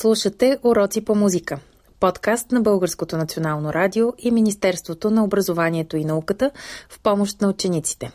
Слушате Уроци по музика. Подкаст на Българското национално радио и Министерството на образованието и науката в помощ на учениците.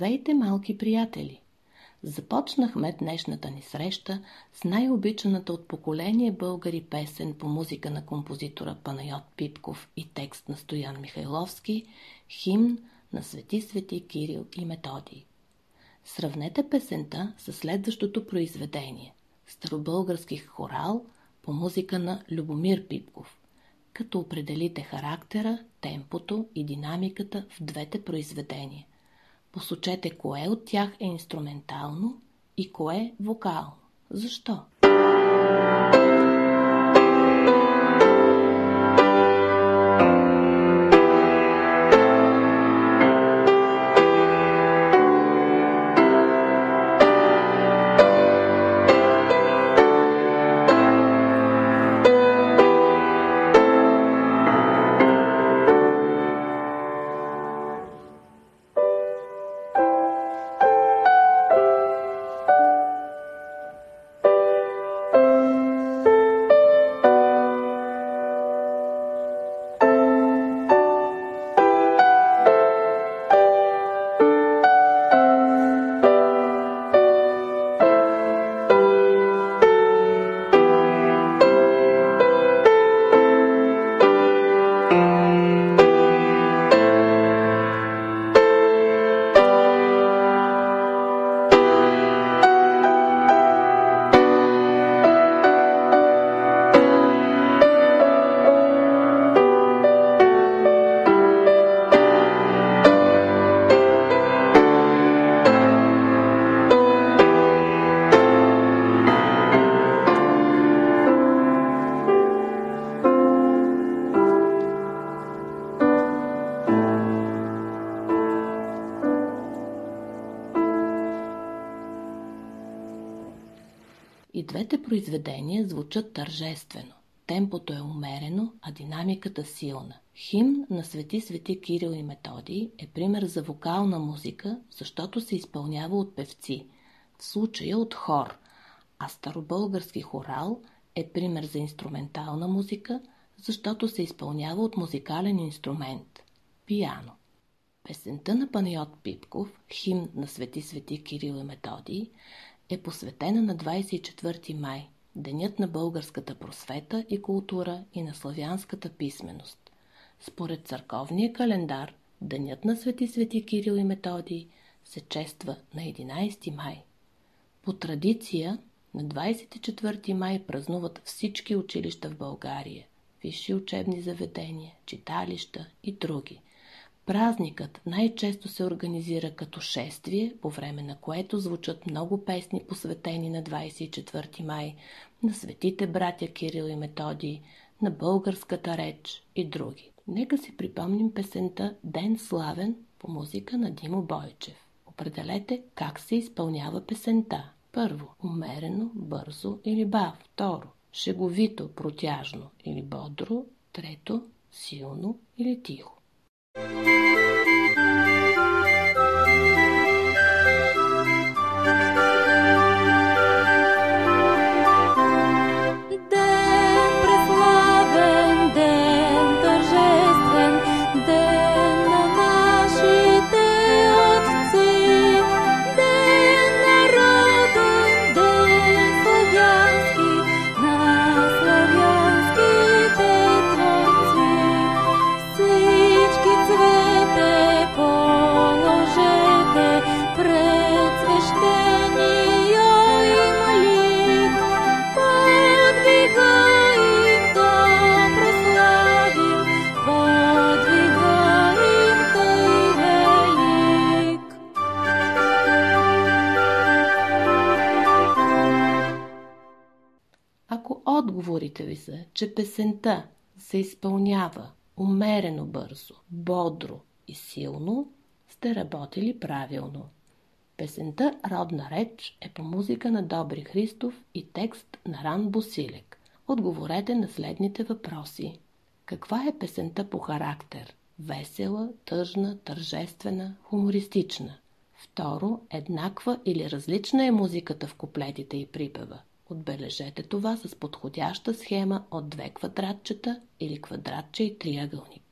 Здравейте, малки приятели! Започнахме днешната ни среща с най-обичаната от поколение българи песен по музика на композитора Панайот Пипков и текст на Стоян Михайловски, химн на Свети Свети Кирил и Методий. Сравнете песента с следващото произведение – старобългарски хорал по музика на Любомир Пипков, като определите характера, темпото и динамиката в двете произведения. Посочете кое от тях е инструментално и кое вокално. Защо? Произведения звучат тържествено. Темпото е умерено, а динамиката силна. Химн на Свети Свети Кирил и Методий е пример за вокална музика, защото се изпълнява от певци, в случая от хор, а старобългарски хорал е пример за инструментална музика, защото се изпълнява от музикален инструмент – пияно. Песента на Панайот Пипков, химн на Свети Свети Кирил и Методий, е посветена на 24 май, Денят на българската просвета и култура и на славянската писменост. Според църковния календар, Денят на Свети Свети Кирил и Методий се чества на 11 май. По традиция, на 24 май празнуват всички училища в България, висши учебни заведения, читалища и други – Празникът най-често се организира като шествие, по време на което звучат много песни посветени на 24 май, на светите братя Кирил и Методий, на българската реч и други. Нека си припомним песента Ден славен по музика на Димо Бойчев. Определете как се изпълнява песента. Първо, умерено, бързо или бав. Второ, шеговито, протяжно или бодро. Трето, силно или тихо. Música отговорите ви са, че песента се изпълнява умерено бързо, бодро и силно, сте работили правилно. Песента «Родна реч» е по музика на Добри Христов и текст на Ран Босилек. Отговорете на следните въпроси. Каква е песента по характер? Весела, тъжна, тържествена, хумористична. Второ, еднаква или различна е музиката в куплетите и припева. Отбележете това с подходяща схема от две квадратчета или квадратче и триъгълник.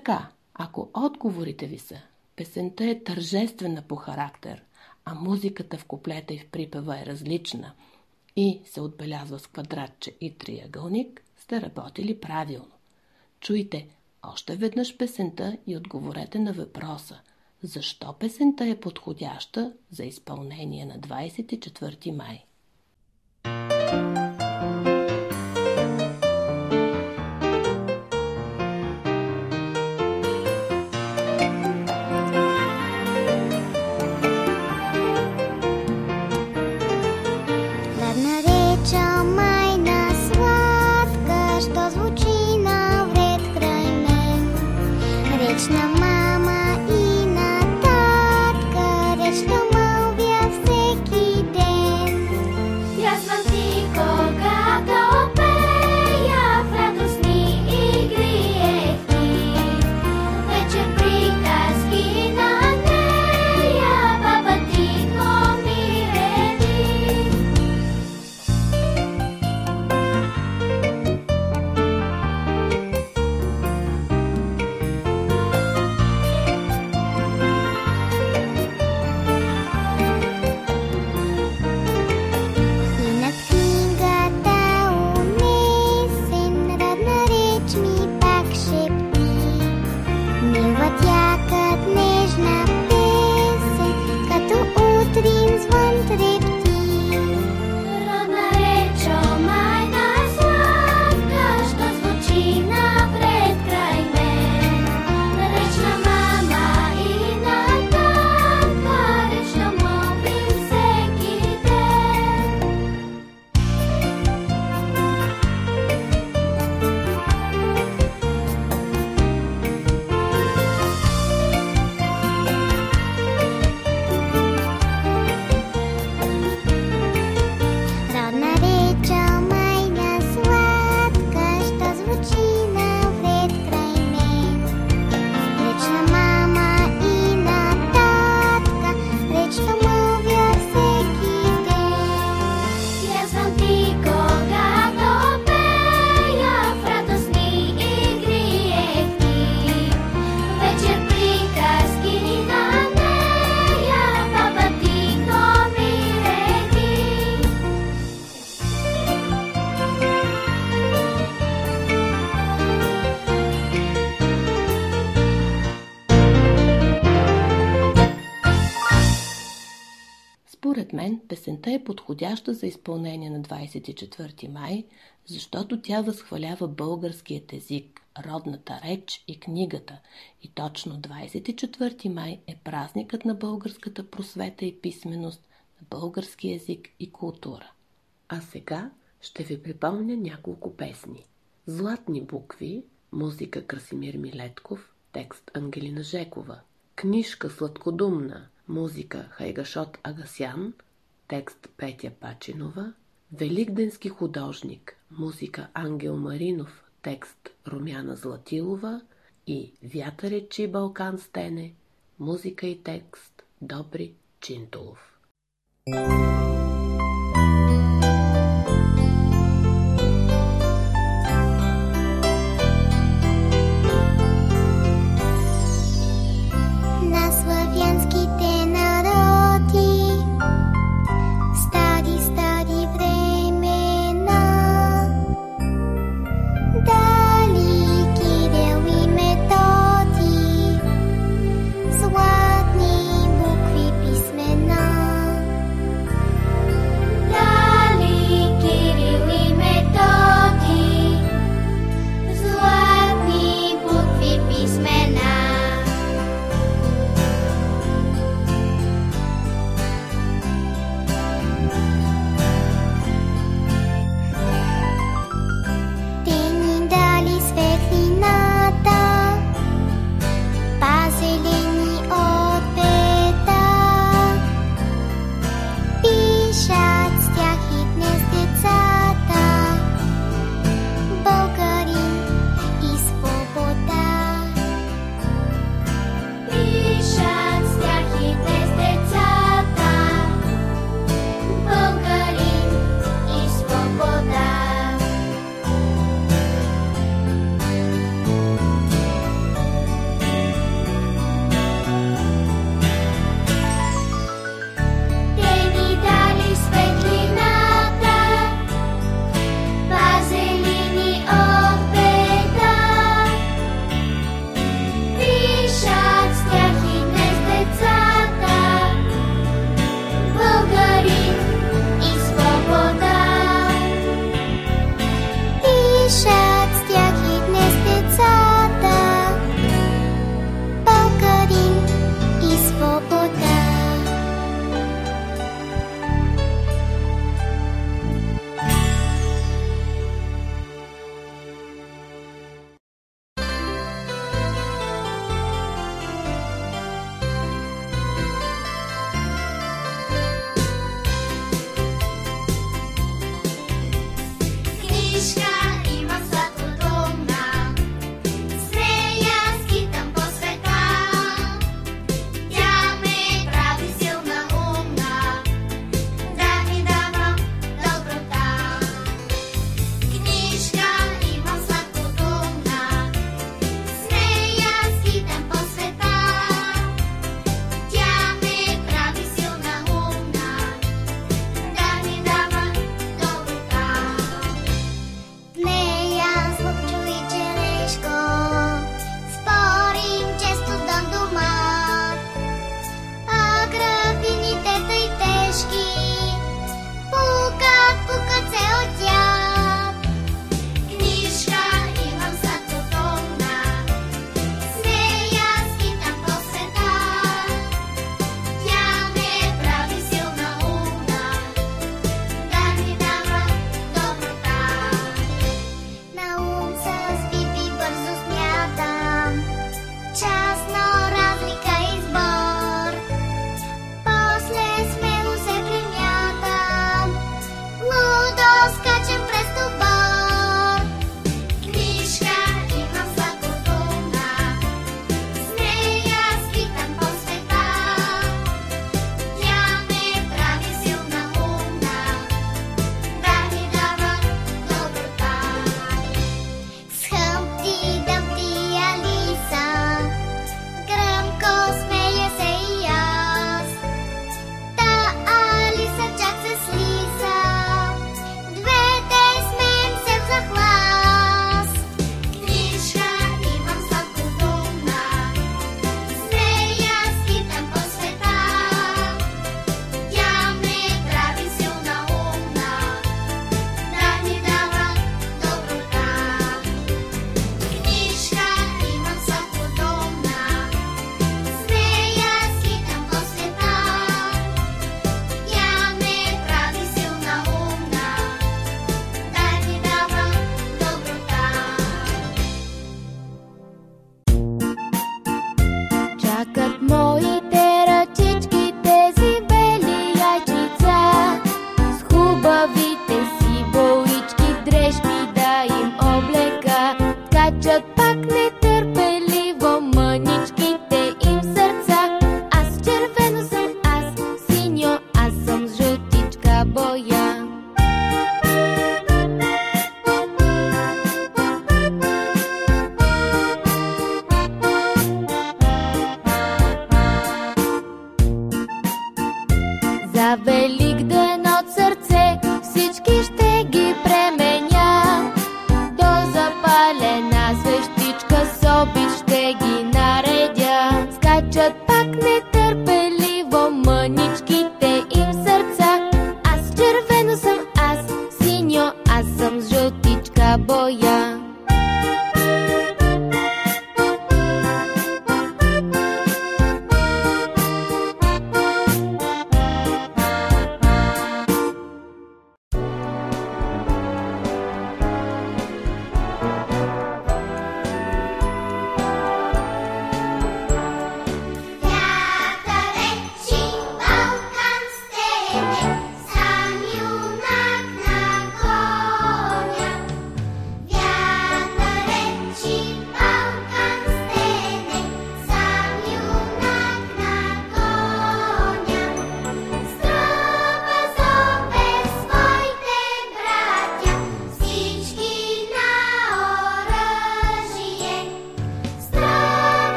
Така, ако отговорите ви са песента е тържествена по характер, а музиката в куплета и в припева е различна и се отбелязва с квадратче и триъгълник, сте работили правилно. Чуйте още веднъж песента и отговорете на въпроса – защо песента е подходяща за изпълнение на 24 май? Според мен песента е подходяща за изпълнение на 24 май, защото тя възхвалява българският език, родната реч и книгата. И точно 24 май е празникът на българската просвета и писменост, на български език и култура. А сега ще ви припомня няколко песни. Златни букви, музика Красимир Милетков, текст Ангелина Жекова. Книжка сладкодумна, музика Хайгашот Агасян, текст Петя Пачинова. Великденски художник, музика Ангел Маринов, текст Румяна Златилова. И Вятъречи Балкан стене, музика и текст Добри Чинтулов. thank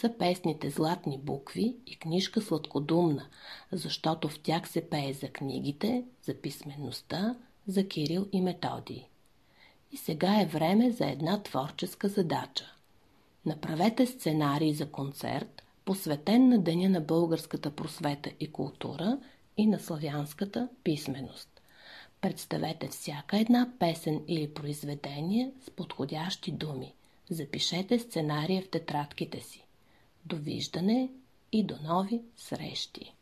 са песните Златни букви и книжка Сладкодумна, защото в тях се пее за книгите, за писменността, за Кирил и Методий. И сега е време за една творческа задача. Направете сценарий за концерт, посветен на Деня на българската просвета и култура и на славянската писменост. Представете всяка една песен или произведение с подходящи думи. Запишете сценария в тетрадките си. Довиждане и до нови срещи!